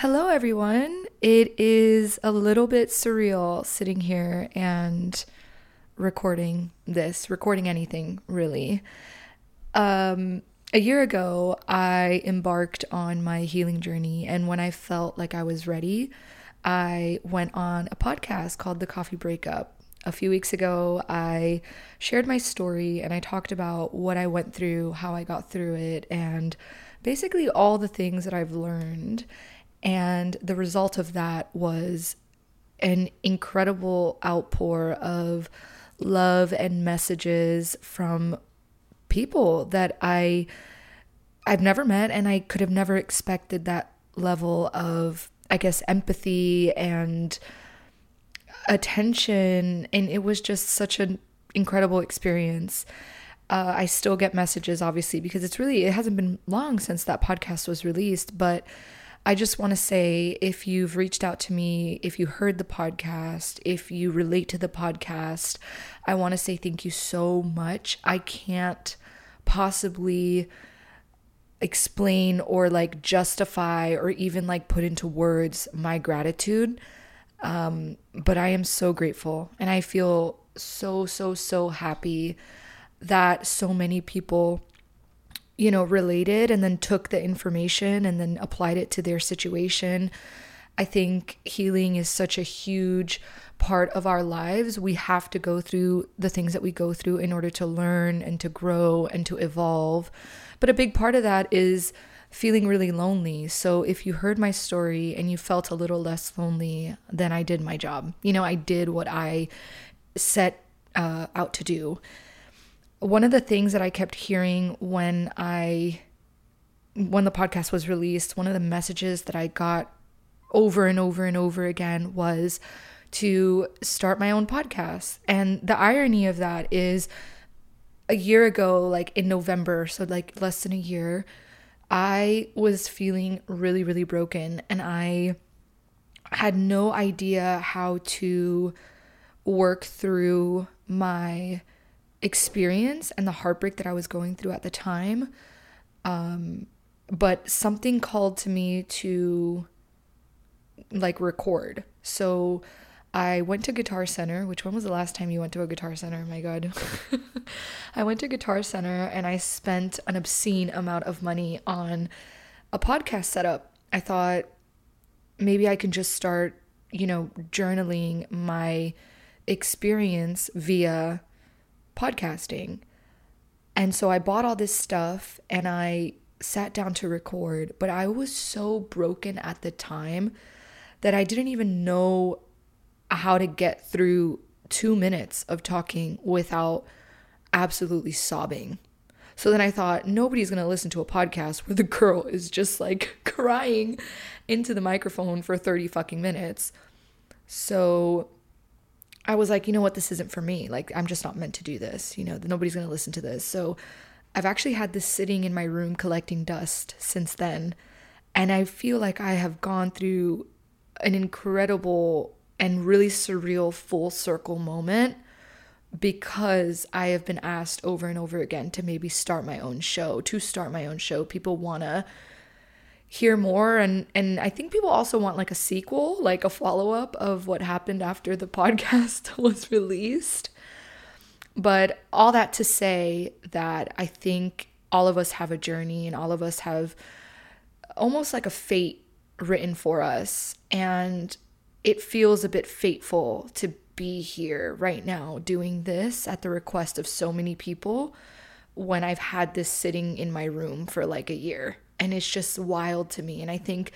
Hello, everyone. It is a little bit surreal sitting here and recording this, recording anything really. Um, a year ago, I embarked on my healing journey, and when I felt like I was ready, I went on a podcast called The Coffee Breakup. A few weeks ago, I shared my story and I talked about what I went through, how I got through it, and basically all the things that I've learned. And the result of that was an incredible outpour of love and messages from people that I I've never met and I could have never expected that level of I guess empathy and attention and it was just such an incredible experience. Uh, I still get messages obviously because it's really it hasn't been long since that podcast was released, but I just want to say if you've reached out to me, if you heard the podcast, if you relate to the podcast, I want to say thank you so much. I can't possibly explain or like justify or even like put into words my gratitude. Um, but I am so grateful and I feel so, so, so happy that so many people you know, related and then took the information and then applied it to their situation. I think healing is such a huge part of our lives. We have to go through the things that we go through in order to learn and to grow and to evolve. But a big part of that is feeling really lonely. So if you heard my story and you felt a little less lonely, then I did my job. You know, I did what I set uh, out to do one of the things that I kept hearing when I when the podcast was released, one of the messages that I got over and over and over again was to start my own podcast. And the irony of that is a year ago, like in November, so like less than a year, I was feeling really, really broken and I had no idea how to work through my experience and the heartbreak that I was going through at the time. Um, but something called to me to like record. So I went to Guitar Center. Which when was the last time you went to a Guitar Center? my God. I went to Guitar Center and I spent an obscene amount of money on a podcast setup. I thought maybe I can just start, you know, journaling my experience via podcasting. And so I bought all this stuff and I sat down to record, but I was so broken at the time that I didn't even know how to get through two minutes of talking without absolutely sobbing. So then I thought, nobody's gonna listen to a podcast where the girl is just like crying into the microphone for 30 fucking minutes. So I was like, you know what, this isn't for me. Like, I'm just not meant to do this. You know, nobody's going to listen to this. So I've actually had this sitting in my room collecting dust since then. And I feel like I have gone through an incredible and really surreal full circle moment because I have been asked over and over again to maybe start my own show, to start my own show. People want to hear more and and I think people also want like a sequel, like a follow-up of what happened after the podcast was released. But all that to say that I think all of us have a journey and all of us have almost like a fate written for us and it feels a bit fateful to be here right now doing this at the request of so many people when I've had this sitting in my room for like a year and it's just wild to me. And i think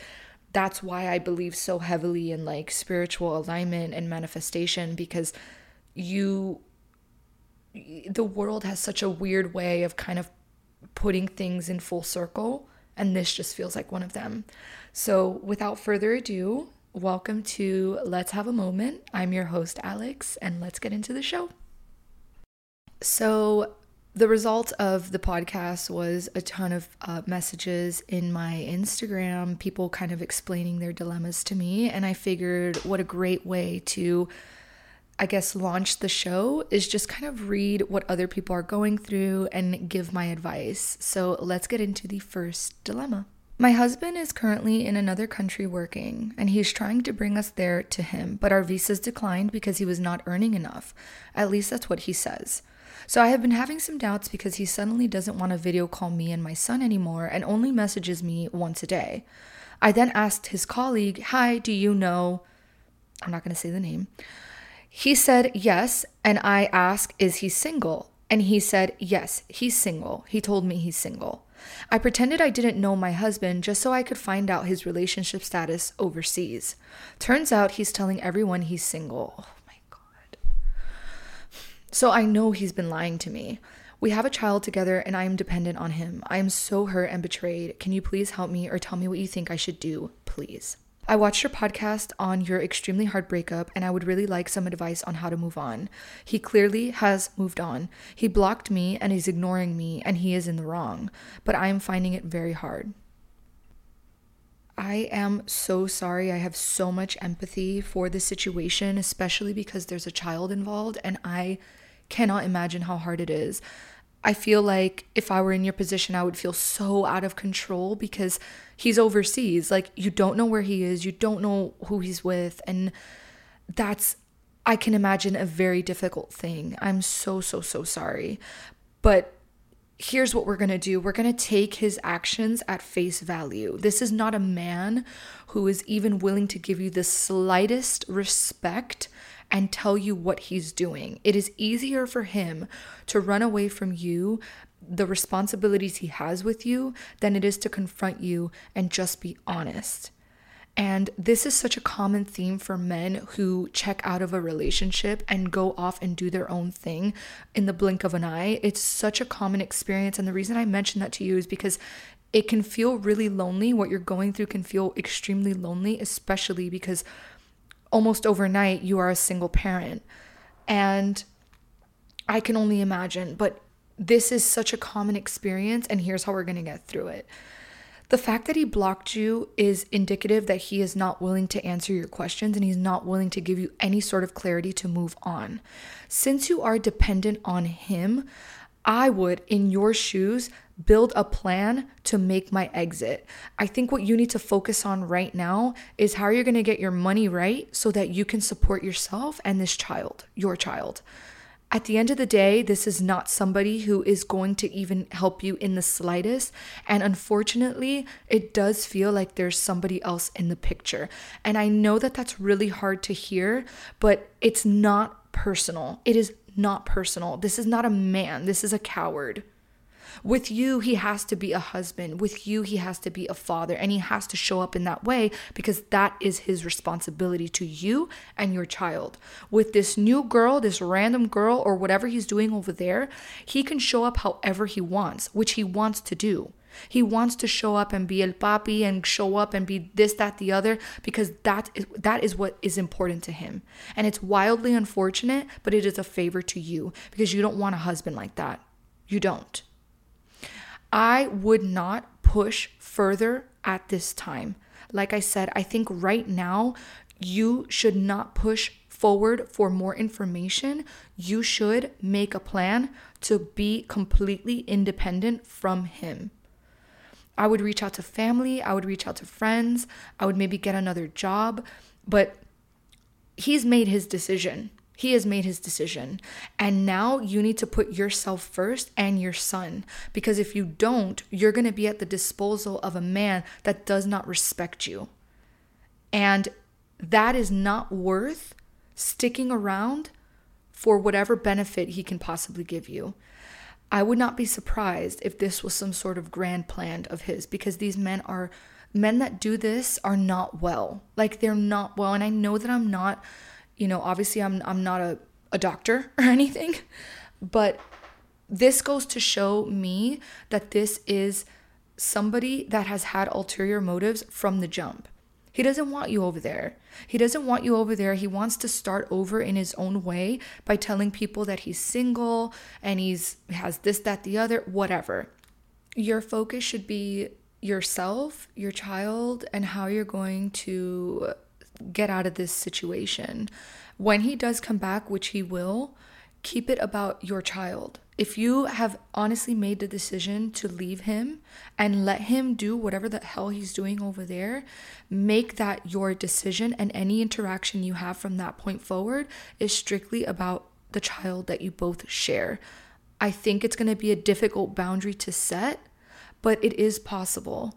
that's why i believe so heavily in like spiritual alignment and manifestation because you the world has such a weird way of kind of putting things in full circle and this just feels like one of them. So without further ado welcome to let's have a moment. I'm your host alex and let's get into the show. So the result of the podcast was a ton of uh, messages in my Instagram, people kind of explaining their dilemmas to me. And I figured what a great way to, I guess, launch the show is just kind of read what other people are going through and give my advice. So let's get into the first dilemma. My husband is currently in another country working, and he's trying to bring us there to him, but our visas declined because he was not earning enough. At least that's what he says. So I have been having some doubts because he suddenly doesn't want to video call me and my son anymore and only messages me once a day. I then asked his colleague, Hi, do you know? I'm not going to say the name. He said yes, and I asked, Is he single? And he said, Yes, he's single. He told me he's single. I pretended I didn't know my husband just so I could find out his relationship status overseas. Turns out he's telling everyone he's single. So I know he's been lying to me. We have a child together and I am dependent on him. I am so hurt and betrayed. Can you please help me or tell me what you think I should do, please? I watched your podcast on your extremely hard breakup and I would really like some advice on how to move on. He clearly has moved on. He blocked me and he's ignoring me and he is in the wrong, but I am finding it very hard. I am so sorry. I have so much empathy for this situation, especially because there's a child involved and I cannot imagine how hard it is. I feel like if I were in your position, I would feel so out of control because he's overseas. Like, you don't know where he is, you don't know who he's with. And that's, I can imagine, a very difficult thing. I'm so, so, so sorry. But here's what we're going to do we're going to take his actions at face value. This is not a man who is even willing to give you the slightest respect and tell you what he's doing. It is easier for him to run away from you, the responsibilities he has with you, than it is to confront you and just be honest. And this is such a common theme for men who check out of a relationship and go off and do their own thing in the blink of an eye. It's such a common experience. And the reason I mention that to you is because it can feel really lonely. What you're going through can feel extremely lonely, especially because almost overnight you are a single parent. And I can only imagine, but this is such a common experience, and here's how we're gonna get through it. The fact that he blocked you is indicative that he is not willing to answer your questions and he's not willing to give you any sort of clarity to move on. Since you are dependent on him, I would, in your shoes, build a plan to make my exit. I think what you need to focus on right now is how you're going to get your money right so that you can support yourself and this child, your child. At the end of the day, this is not somebody who is going to even help you in the slightest. And unfortunately, it does feel like there's somebody else in the picture. And I know that that's really hard to hear, but it's not personal. It is not personal. This is not a man, this is a coward. With you, he has to be a husband. With you, he has to be a father. And he has to show up in that way because that is his responsibility to you and your child. With this new girl, this random girl, or whatever he's doing over there, he can show up however he wants, which he wants to do. He wants to show up and be el papi and show up and be this, that, the other, because that is that is what is important to him. And it's wildly unfortunate, but it is a favor to you because you don't want a husband like that. You don't. I would not push further at this time. Like I said, I think right now you should not push forward for more information. You should make a plan to be completely independent from him. I would reach out to family, I would reach out to friends, I would maybe get another job, but he's made his decision. He has made his decision. And now you need to put yourself first and your son. Because if you don't, you're going to be at the disposal of a man that does not respect you. And that is not worth sticking around for whatever benefit he can possibly give you. I would not be surprised if this was some sort of grand plan of his because these men are men that do this are not well. Like they're not well and I know that I'm not, you know, obviously I'm I'm not a a doctor or anything, but this goes to show me that this is somebody that has had ulterior motives from the jump. He doesn't want you over there. He doesn't want you over there. He wants to start over in his own way by telling people that he's single and he's has this that the other, whatever. Your focus should be yourself, your child and how you're going to get out of this situation. When he does come back, which he will, keep it about your child if you have honestly made the decision to leave him and let him do whatever the hell he's doing over there, make that your decision and any interaction you have from that point forward is strictly about the child that you both share. I think it's going to be a difficult boundary to set, but it is possible.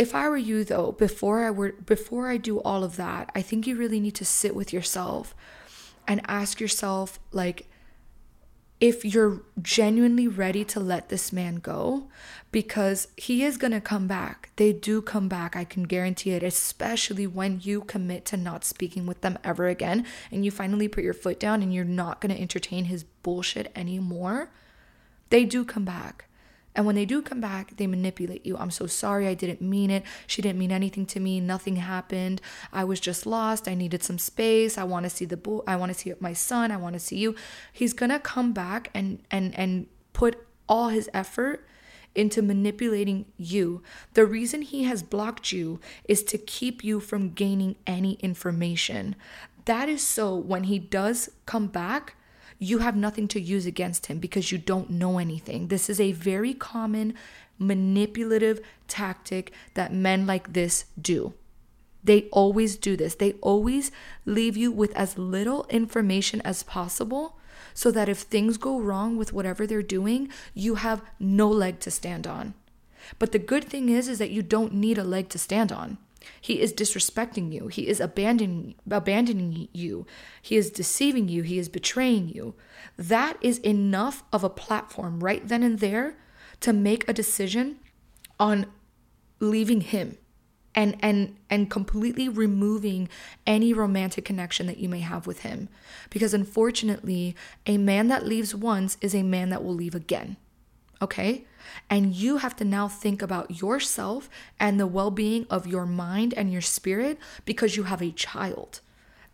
If I were you though, before I were before I do all of that, I think you really need to sit with yourself and ask yourself like if you're genuinely ready to let this man go because he is going to come back. They do come back, I can guarantee it, especially when you commit to not speaking with them ever again and you finally put your foot down and you're not going to entertain his bullshit anymore. They do come back. And when they do come back, they manipulate you. I'm so sorry. I didn't mean it. She didn't mean anything to me. Nothing happened. I was just lost. I needed some space. I want to see the boy. I want to see my son. I want to see you. He's going to come back and and and put all his effort into manipulating you. The reason he has blocked you is to keep you from gaining any information. That is so when he does come back, you have nothing to use against him because you don't know anything. This is a very common manipulative tactic that men like this do. They always do this. They always leave you with as little information as possible so that if things go wrong with whatever they're doing, you have no leg to stand on. But the good thing is is that you don't need a leg to stand on. He is disrespecting you. He is abandoning abandoning you. He is deceiving you. He is betraying you. That is enough of a platform right then and there to make a decision on leaving him and and and completely removing any romantic connection that you may have with him because unfortunately a man that leaves once is a man that will leave again okay and you have to now think about yourself and the well being of your mind and your spirit because you have a child.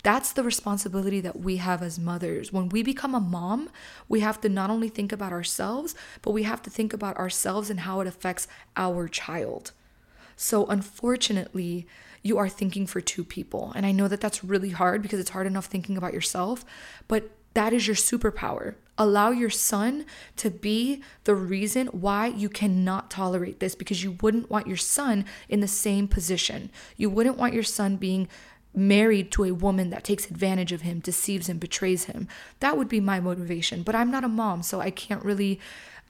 That's the responsibility that we have as mothers. When we become a mom, we have to not only think about ourselves, but we have to think about ourselves and how it affects our child. So, unfortunately, you are thinking for two people. And I know that that's really hard because it's hard enough thinking about yourself, but that is your superpower. Allow your son to be the reason why you cannot tolerate this because you wouldn't want your son in the same position. You wouldn't want your son being married to a woman that takes advantage of him, deceives him, betrays him. That would be my motivation. But I'm not a mom, so I can't really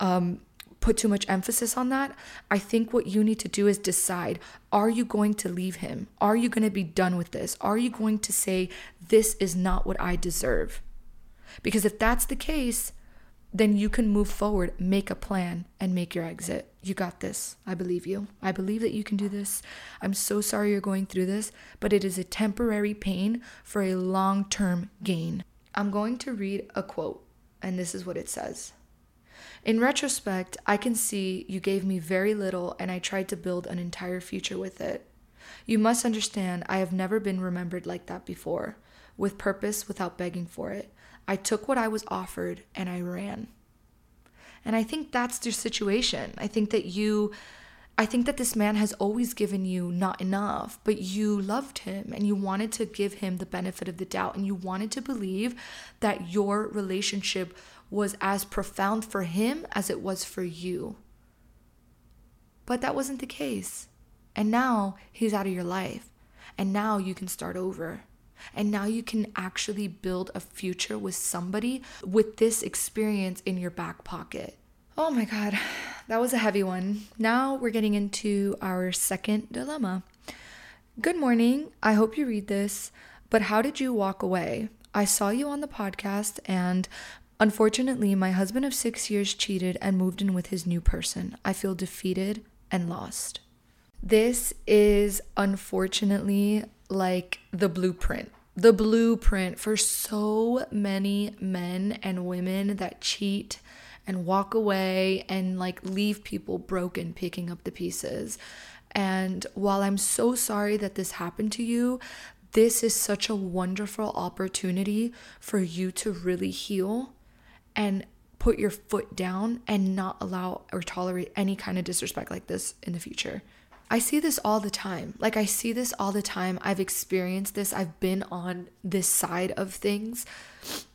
um, put too much emphasis on that. I think what you need to do is decide are you going to leave him? Are you going to be done with this? Are you going to say, this is not what I deserve? Because if that's the case, then you can move forward, make a plan, and make your exit. You got this. I believe you. I believe that you can do this. I'm so sorry you're going through this, but it is a temporary pain for a long term gain. I'm going to read a quote, and this is what it says. In retrospect, I can see you gave me very little and I tried to build an entire future with it. You must understand, I have never been remembered like that before, with purpose without begging for it. I took what I was offered and I ran. And I think that's the situation. I think that you I think that this man has always given you not enough, but you loved him and you wanted to give him the benefit of the doubt and you wanted to believe that your relationship was as profound for him as it was for you. But that wasn't the case. And now he's out of your life. And now you can start over. And now you can actually build a future with somebody with this experience in your back pocket. Oh my God, that was a heavy one. Now we're getting into our second dilemma. Good morning. I hope you read this, but how did you walk away? I saw you on the podcast, and unfortunately, my husband of six years cheated and moved in with his new person. I feel defeated and lost. This is unfortunately like the blueprint. The blueprint for so many men and women that cheat and walk away and like leave people broken picking up the pieces. And while I'm so sorry that this happened to you, this is such a wonderful opportunity for you to really heal and put your foot down and not allow or tolerate any kind of disrespect like this in the future. I see this all the time. Like, I see this all the time. I've experienced this. I've been on this side of things.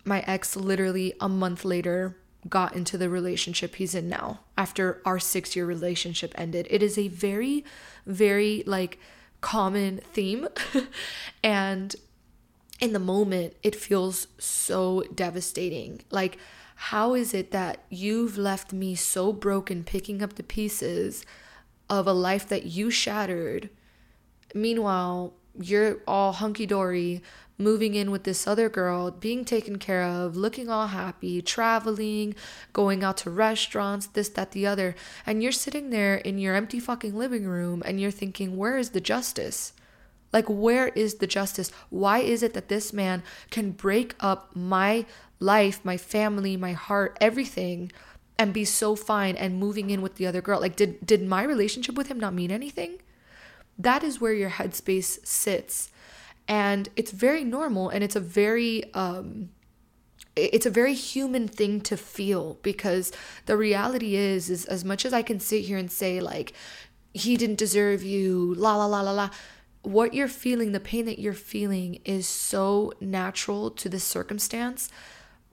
My ex, literally a month later, got into the relationship he's in now after our six year relationship ended. It is a very, very like common theme. and in the moment, it feels so devastating. Like, how is it that you've left me so broken picking up the pieces of a life that you shattered? Meanwhile, you're all hunky dory, moving in with this other girl, being taken care of, looking all happy, traveling, going out to restaurants, this, that, the other. And you're sitting there in your empty fucking living room and you're thinking, where is the justice? Like, where is the justice? Why is it that this man can break up my life, my family, my heart, everything? And be so fine and moving in with the other girl. Like did did my relationship with him not mean anything? That is where your headspace sits. And it's very normal and it's a very um it's a very human thing to feel because the reality is is as much as I can sit here and say like he didn't deserve you la la la la la what you're feeling the pain that you're feeling is so natural to this circumstance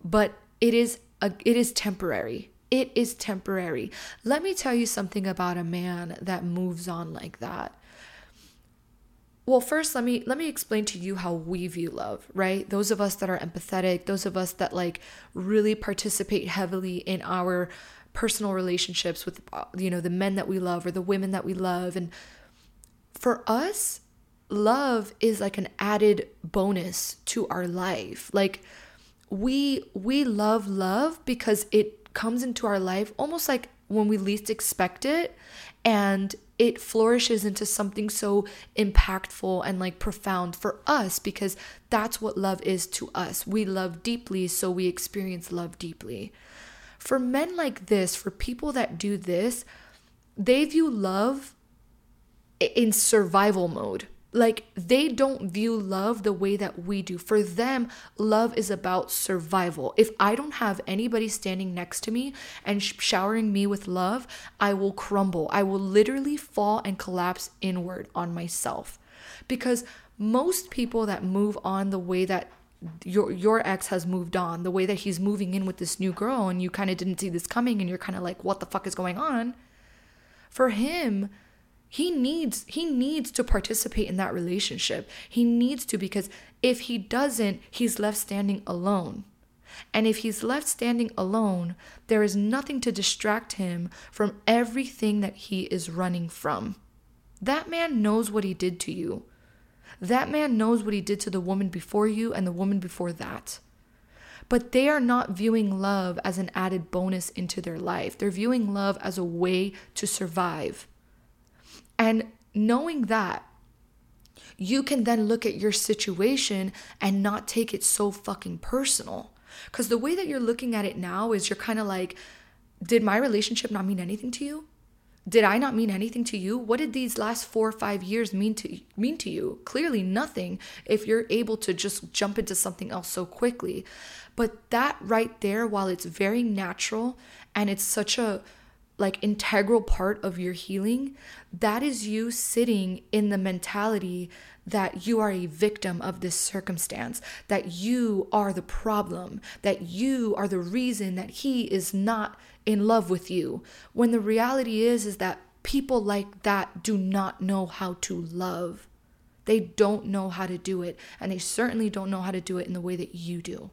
but it is a, it is temporary it is temporary let me tell you something about a man that moves on like that well, first let me let me explain to you how we view love, right? Those of us that are empathetic, those of us that like really participate heavily in our personal relationships with you know, the men that we love or the women that we love and for us, love is like an added bonus to our life. Like we we love love because it comes into our life almost like when we least expect it and it flourishes into something so impactful and like profound for us because that's what love is to us. We love deeply, so we experience love deeply. For men like this, for people that do this, they view love in survival mode like they don't view love the way that we do. For them, love is about survival. If I don't have anybody standing next to me and sh- showering me with love, I will crumble. I will literally fall and collapse inward on myself. Because most people that move on the way that your your ex has moved on, the way that he's moving in with this new girl and you kind of didn't see this coming and you're kind of like what the fuck is going on? For him, he needs he needs to participate in that relationship. He needs to because if he doesn't he's left standing alone. And if he's left standing alone there is nothing to distract him from everything that he is running from. That man knows what he did to you. That man knows what he did to the woman before you and the woman before that. But they are not viewing love as an added bonus into their life. They're viewing love as a way to survive. And knowing that, you can then look at your situation and not take it so fucking personal. Because the way that you're looking at it now is you're kind of like, did my relationship not mean anything to you? Did I not mean anything to you? What did these last four or five years mean to mean to you? Clearly nothing if you're able to just jump into something else so quickly. But that right there, while it's very natural and it's such a like integral part of your healing, that is you sitting in the mentality that you are a victim of this circumstance, that you are the problem, that you are the reason that he is not in love with you. When the reality is is that people like that do not know how to love. They don't know how to do it, and they certainly don't know how to do it in the way that you do.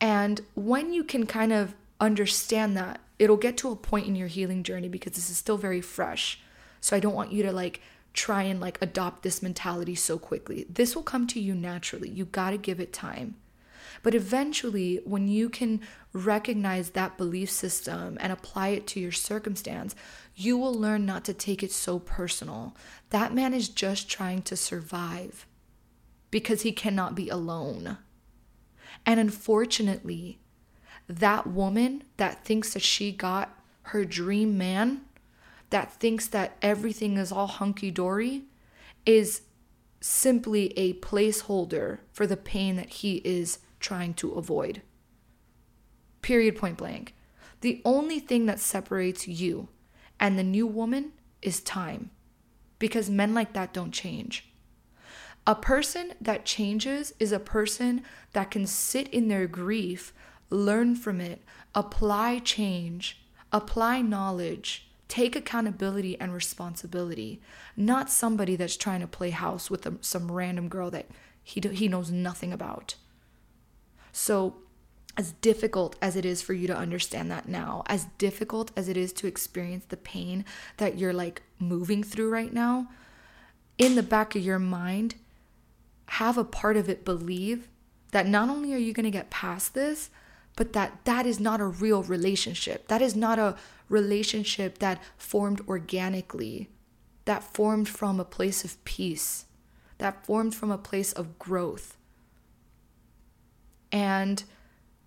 And when you can kind of understand that it'll get to a point in your healing journey because this is still very fresh. So I don't want you to like try and like adopt this mentality so quickly. This will come to you naturally. You got to give it time. But eventually, when you can recognize that belief system and apply it to your circumstance, you will learn not to take it so personal. That man is just trying to survive because he cannot be alone. And unfortunately, that woman that thinks that she got her dream man, that thinks that everything is all hunky dory, is simply a placeholder for the pain that he is trying to avoid. Period, point blank. The only thing that separates you and the new woman is time, because men like that don't change. A person that changes is a person that can sit in their grief learn from it, apply change, apply knowledge, take accountability and responsibility, not somebody that's trying to play house with a, some random girl that he, he knows nothing about. So, as difficult as it is for you to understand that now, as difficult as it is to experience the pain that you're like moving through right now, in the back of your mind, have a part of it believe that not only are you going to get past this, but that that is not a real relationship. That is not a relationship that formed organically, that formed from a place of peace, that formed from a place of growth. And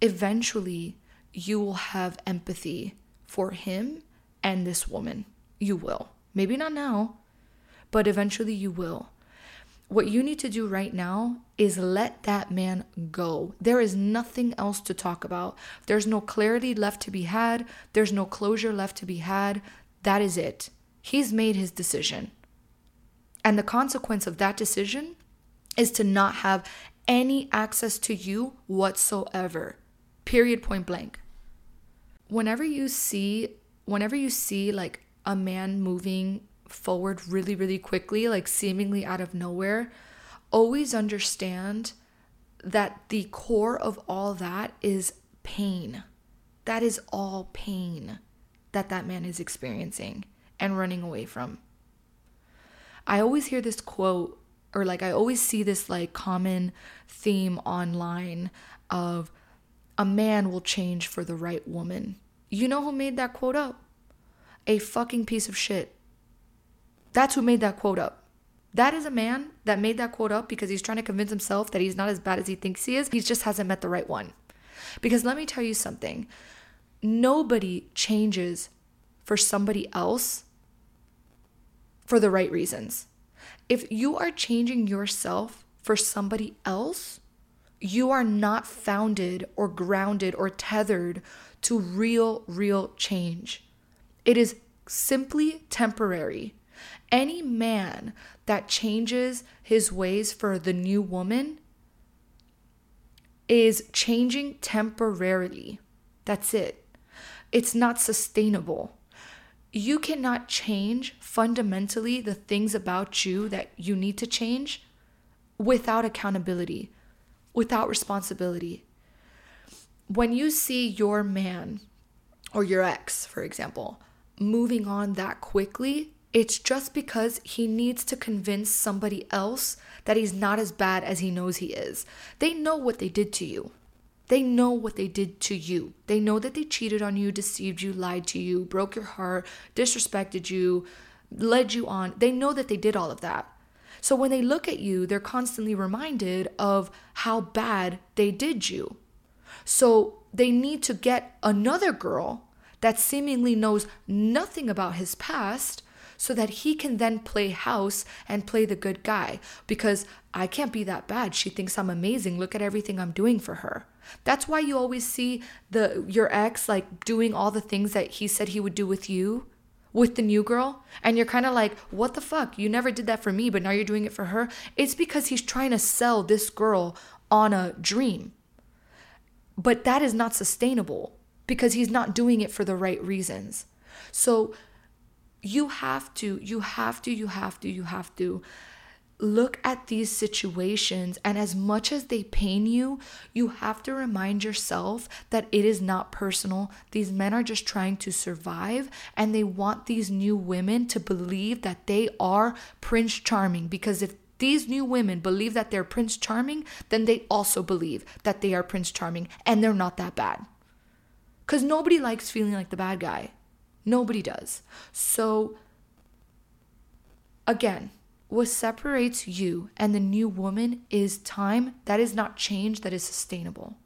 eventually, you will have empathy for him and this woman. You will. Maybe not now, but eventually you will. What you need to do right now is let that man go. There is nothing else to talk about. There's no clarity left to be had, there's no closure left to be had. That is it. He's made his decision. And the consequence of that decision is to not have any access to you whatsoever. Period point blank. Whenever you see whenever you see like a man moving forward really, really quickly, like seemingly out of nowhere, always understand that the core of all that is pain. That is all pain that that man is experiencing and running away from. I always hear this quote, or like I always see this like common theme online of a man will change for the right woman. You know who made that quote up? A fucking piece of shit. That's who made that quote up. That is a man that made that quote up because he's trying to convince himself that he's not as bad as he thinks he is. He just hasn't met the right one. Because let me tell you something nobody changes for somebody else for the right reasons. If you are changing yourself for somebody else, you are not founded or grounded or tethered to real, real change. It is simply temporary. Any man that changes his ways for the new woman is changing temporarily. That's it. It's not sustainable. You cannot change fundamentally the things about you that you need to change without accountability, without responsibility. When you see your man or your ex, for example, moving on that quickly, it's just because he needs to convince somebody else that he's not as bad as he knows he is. They know what they did to you. They know what they did to you. They know that they cheated on you, deceived you, lied to you, broke your heart, disrespected you, led you on. They know that they did all of that. So when they look at you, they're constantly reminded of how bad they did you. So they need to get another girl that seemingly knows nothing about his past so that he can then play house and play the good guy because I can't be that bad. She thinks I'm amazing. Look at everything I'm doing for her. That's why you always see the your ex like doing all the things that he said he would do with you with the new girl and you're kind of like what the fuck you never did that for me but now you're doing it for her it's because he's trying to sell this girl on a dream but that is not sustainable because he's not doing it for the right reasons so you have to, you have to, you have to, you have to look at these situations and as much as they pain you, you have to remind yourself that it is not personal. These men are just trying to survive and they want these new women to believe that they are Prince Charming because if these new women believe that they're Prince Charming, then they also believe that they are Prince Charming and they're not that bad. Because nobody likes feeling like the bad guy. Nobody does. So, again, what separates you and the new woman is time. That is not change, that is sustainable.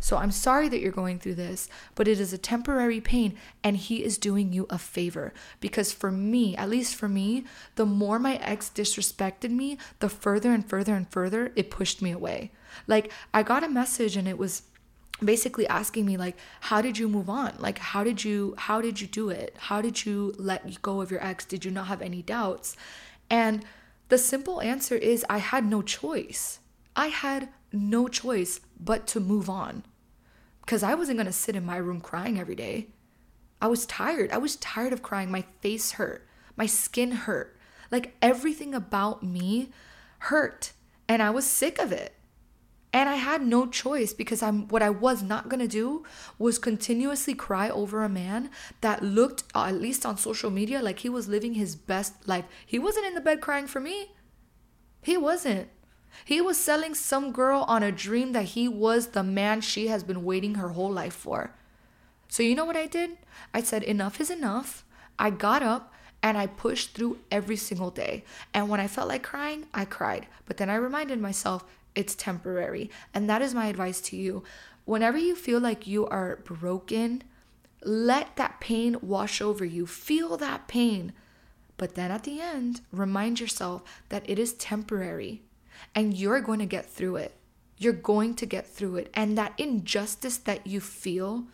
So I'm sorry that you're going through this, but it is a temporary pain, and he is doing you a favor. Because for me, at least for me, the more my ex disrespected me, the further and further and further it pushed me away. Like, I got a message, and it was basically asking me like how did you move on like how did you how did you do it how did you let go of your ex did you not have any doubts and the simple answer is i had no choice i had no choice but to move on because I wasn't going to sit in my room crying every day. I was tired. I was tired of crying. My face hurt. My skin hurt. Like everything about me hurt. And I was sick of it. And I had no choice because I'm what I was not going to do was continuously cry over a man that looked uh, at least on social media like he was living his best life. He wasn't in the bed crying for me. He wasn't. He was selling some girl on a dream that he was the man she has been waiting her whole life for. So, you know what I did? I said, enough is enough. I got up and I pushed through every single day. And when I felt like crying, I cried. But then I reminded myself, it's temporary. And that is my advice to you. Whenever you feel like you are broken, let that pain wash over you. Feel that pain. But then at the end, remind yourself that it is temporary and you're going to get through it. You're going to get through it. And that injustice that you feel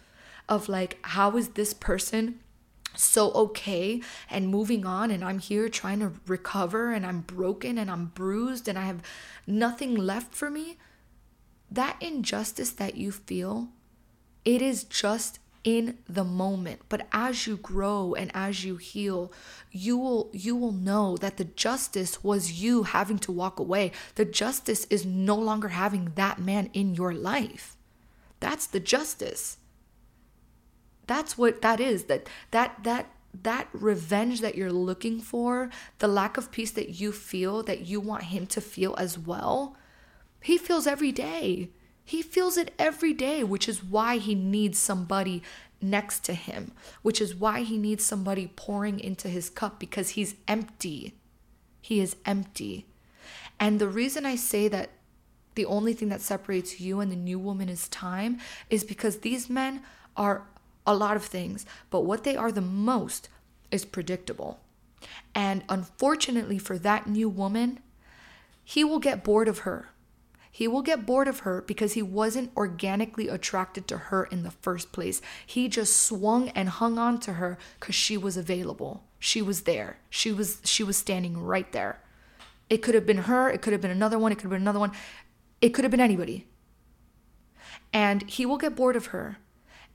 of like, how is this person so okay and moving on and I'm here trying to recover and I'm broken and I'm bruised and I have nothing left for me. That injustice that you feel it is just in the moment. But as you grow and as you heal you will you will know that the justice was you having to walk away. The justice is no longer having that man in your life. That's the justice that's what that is that that that that revenge that you're looking for the lack of peace that you feel that you want him to feel as well he feels every day he feels it every day, which is why he needs somebody next to him, which is why he needs somebody pouring into his cup because he's empty. He is empty. And the reason I say that the only thing that separates you and the new woman is time is because these men are a lot of things, but what they are the most is predictable. And unfortunately for that new woman, he will get bored of her. He will get bored of her because he wasn't organically attracted to her in the first place. He just swung and hung on to her cuz she was available. She was there. She was she was standing right there. It could have been her, it could have been another one, it could have been another one. It could have been anybody. And he will get bored of her.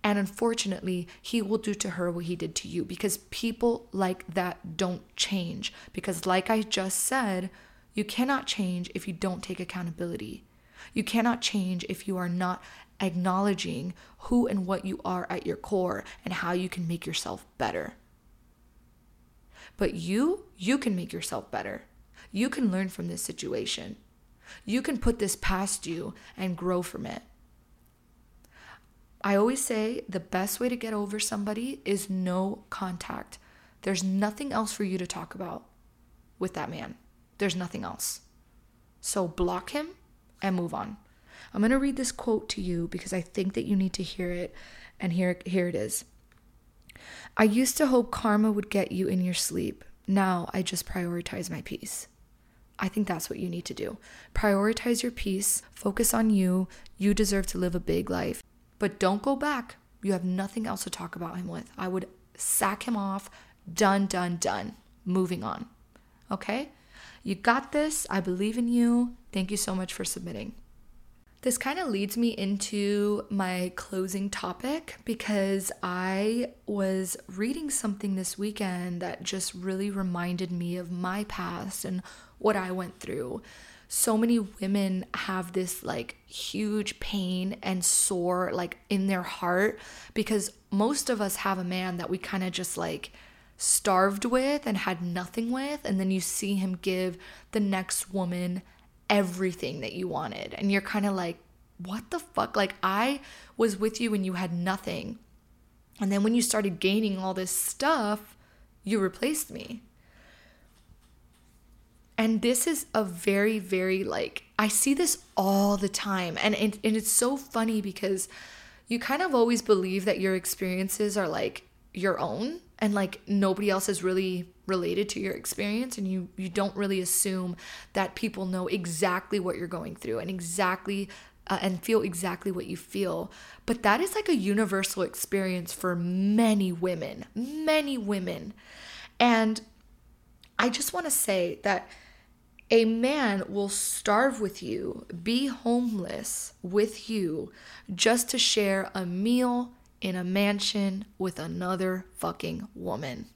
And unfortunately, he will do to her what he did to you because people like that don't change. Because, like I just said, you cannot change if you don't take accountability. You cannot change if you are not acknowledging who and what you are at your core and how you can make yourself better. But you, you can make yourself better. You can learn from this situation. You can put this past you and grow from it. I always say the best way to get over somebody is no contact. There's nothing else for you to talk about with that man. There's nothing else. So block him and move on. I'm going to read this quote to you because I think that you need to hear it. And here, here it is. I used to hope karma would get you in your sleep. Now I just prioritize my peace. I think that's what you need to do. Prioritize your peace, focus on you. You deserve to live a big life. But don't go back. You have nothing else to talk about him with. I would sack him off. Done, done, done. Moving on. Okay? You got this. I believe in you. Thank you so much for submitting. This kind of leads me into my closing topic because I was reading something this weekend that just really reminded me of my past and what I went through. So many women have this like huge pain and sore like in their heart because most of us have a man that we kind of just like starved with and had nothing with, and then you see him give the next woman everything that you wanted. And you're kind of like, what the fuck? Like, I was with you when you had nothing. And then when you started gaining all this stuff, you replaced me. And this is a very, very like, I see this all the time. And, and, and it's so funny because you kind of always believe that your experiences are like your own and like nobody else is really related to your experience and you you don't really assume that people know exactly what you're going through and exactly uh, and feel exactly what you feel but that is like a universal experience for many women many women and i just want to say that A man will starve with you, be homeless with you, just to share a meal in a mansion with another fucking woman.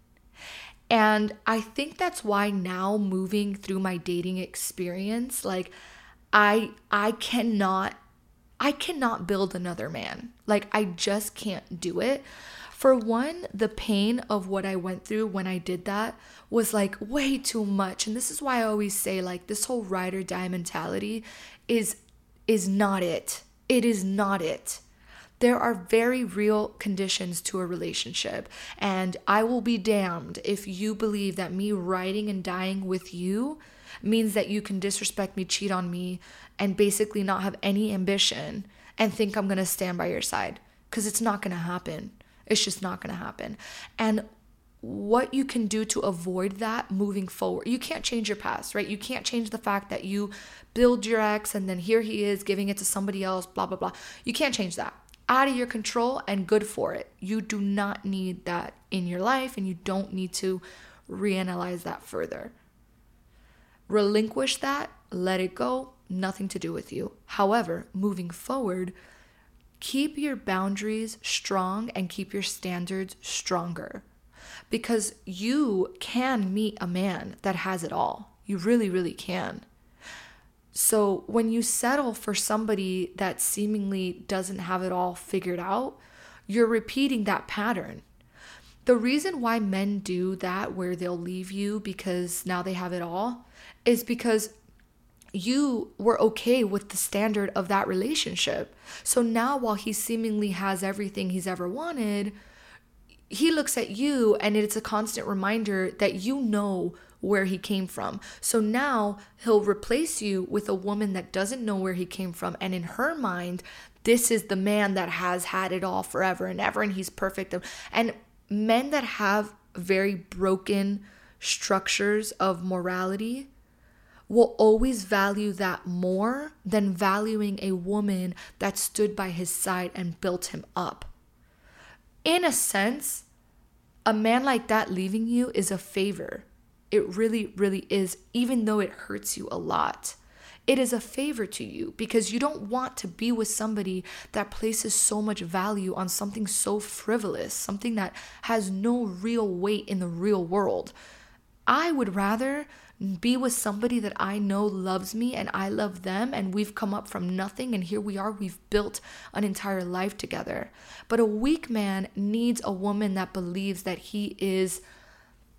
And I think that's why now moving through my dating experience, like I I cannot I cannot build another man. Like I just can't do it. For one, the pain of what I went through when I did that was like way too much. And this is why I always say like this whole ride or die mentality is is not it. It is not it there are very real conditions to a relationship. And I will be damned if you believe that me riding and dying with you means that you can disrespect me, cheat on me, and basically not have any ambition and think I'm gonna stand by your side. Because it's not gonna happen. It's just not gonna happen. And what you can do to avoid that moving forward. You can't change your past, right? You can't change the fact that you build your ex and then here he is giving it to somebody else, blah, blah, blah. You can't change that out of your control and good for it. You do not need that in your life and you don't need to reanalyze that further. Relinquish that, let it go, nothing to do with you. However, moving forward, keep your boundaries strong and keep your standards stronger because you can meet a man that has it all. You really, really can. So when you settle for somebody that seemingly doesn't have it all figured out, you're repeating that pattern. The reason why men do that, where they'll leave you because now they have it all, is because you were okay with the standard of that relationship. So now, while he seemingly has everything he's ever wanted, he looks at you and it's a constant reminder that you know where he came from. So now he'll replace you with a woman that doesn't know where he came from. And in her mind, this is the man that has had it all forever and ever, and he's perfect. And men that have very broken structures of morality will always value that more than valuing a woman that stood by his side and built him up. In a sense, a man like that leaving you is a favor it really, really is, even though it hurts you a lot. It is a favor to you because you don't want to be with somebody that places so much value on something so frivolous, something that has no real weight in the real world. I would rather be with somebody that I know loves me and I love them, and we've come up from nothing, and here we are, we've built an entire life together. But a weak man needs a woman that believes that he is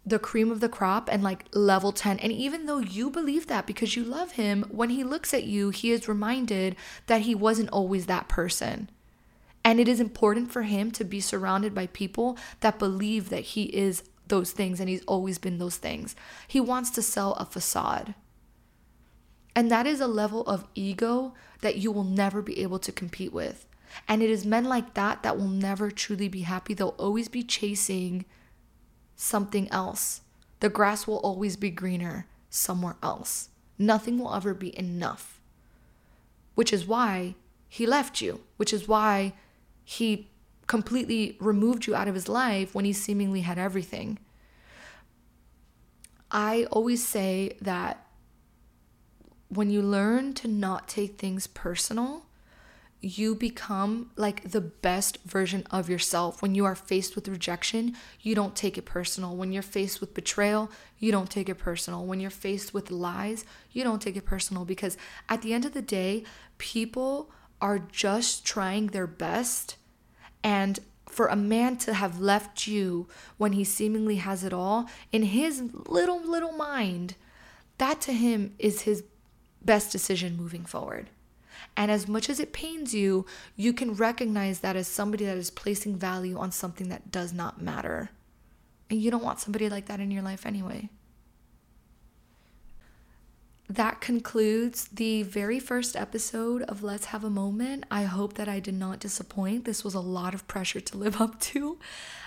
the cream of the crop and like level 10. And even though you believe that because you love him, when he looks at you, he is reminded that he wasn't always that person. And it is important for him to be surrounded by people that believe that he is those things and he's always been those things. He wants to sell a facade. And that is a level of ego that you will never be able to compete with. And it is men like that that will never truly be happy. They'll always be chasing something else. The grass will always be greener somewhere else. Nothing will ever be enough. Which is why he left you, which is why he completely removed you out of his life when he seemingly had everything. I always say that when you learn to not take things personal, you become like the best version of yourself. When you are faced with rejection, you don't take it personal. When you're faced with betrayal, you don't take it personal. When you're faced with lies, you don't take it personal because at the end of the day, people are just trying their best. And for a man to have left you when he seemingly has it all, in his little, little mind, that to him is his best decision moving forward. And as much as it pains you, you can recognize that as somebody that is placing value on something that does not matter. And you don't want somebody like that in your life anyway. That concludes the very first episode of Let's Have a Moment. I hope that I did not disappoint. This was a lot of pressure to live up to.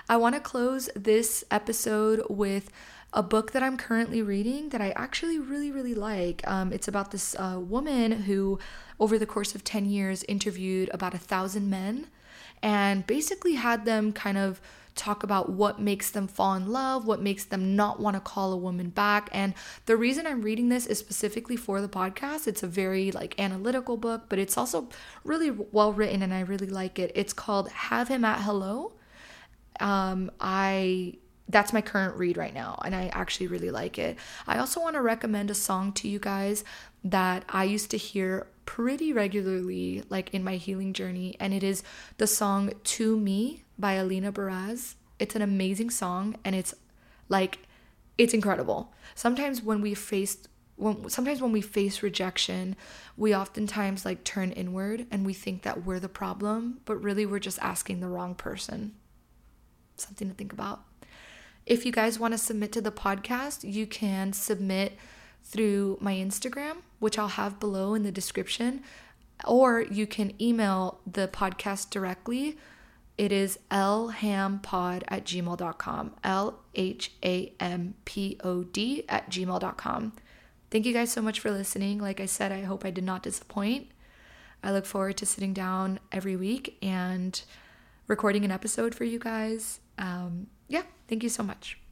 I want to close this episode with a book that I'm currently reading that I actually really, really like. Um, it's about this uh, woman who, over the course of 10 years, interviewed about a thousand men and basically had them kind of talk about what makes them fall in love, what makes them not want to call a woman back. And the reason I'm reading this is specifically for the podcast. It's a very like analytical book, but it's also really well written and I really like it. It's called Have Him at Hello. Um, I that's my current read right now and I actually really like it. I also want to recommend a song to you guys that I used to hear pretty regularly like in my healing journey and it is the song To Me by Alina Baraz. It's an amazing song and it's like it's incredible. Sometimes when we face when sometimes when we face rejection, we oftentimes like turn inward and we think that we're the problem, but really we're just asking the wrong person. Something to think about. If you guys want to submit to the podcast, you can submit through my Instagram, which I'll have below in the description, or you can email the podcast directly it is lhampod at gmail.com. L H A M P O D at gmail.com. Thank you guys so much for listening. Like I said, I hope I did not disappoint. I look forward to sitting down every week and recording an episode for you guys. Um, yeah, thank you so much.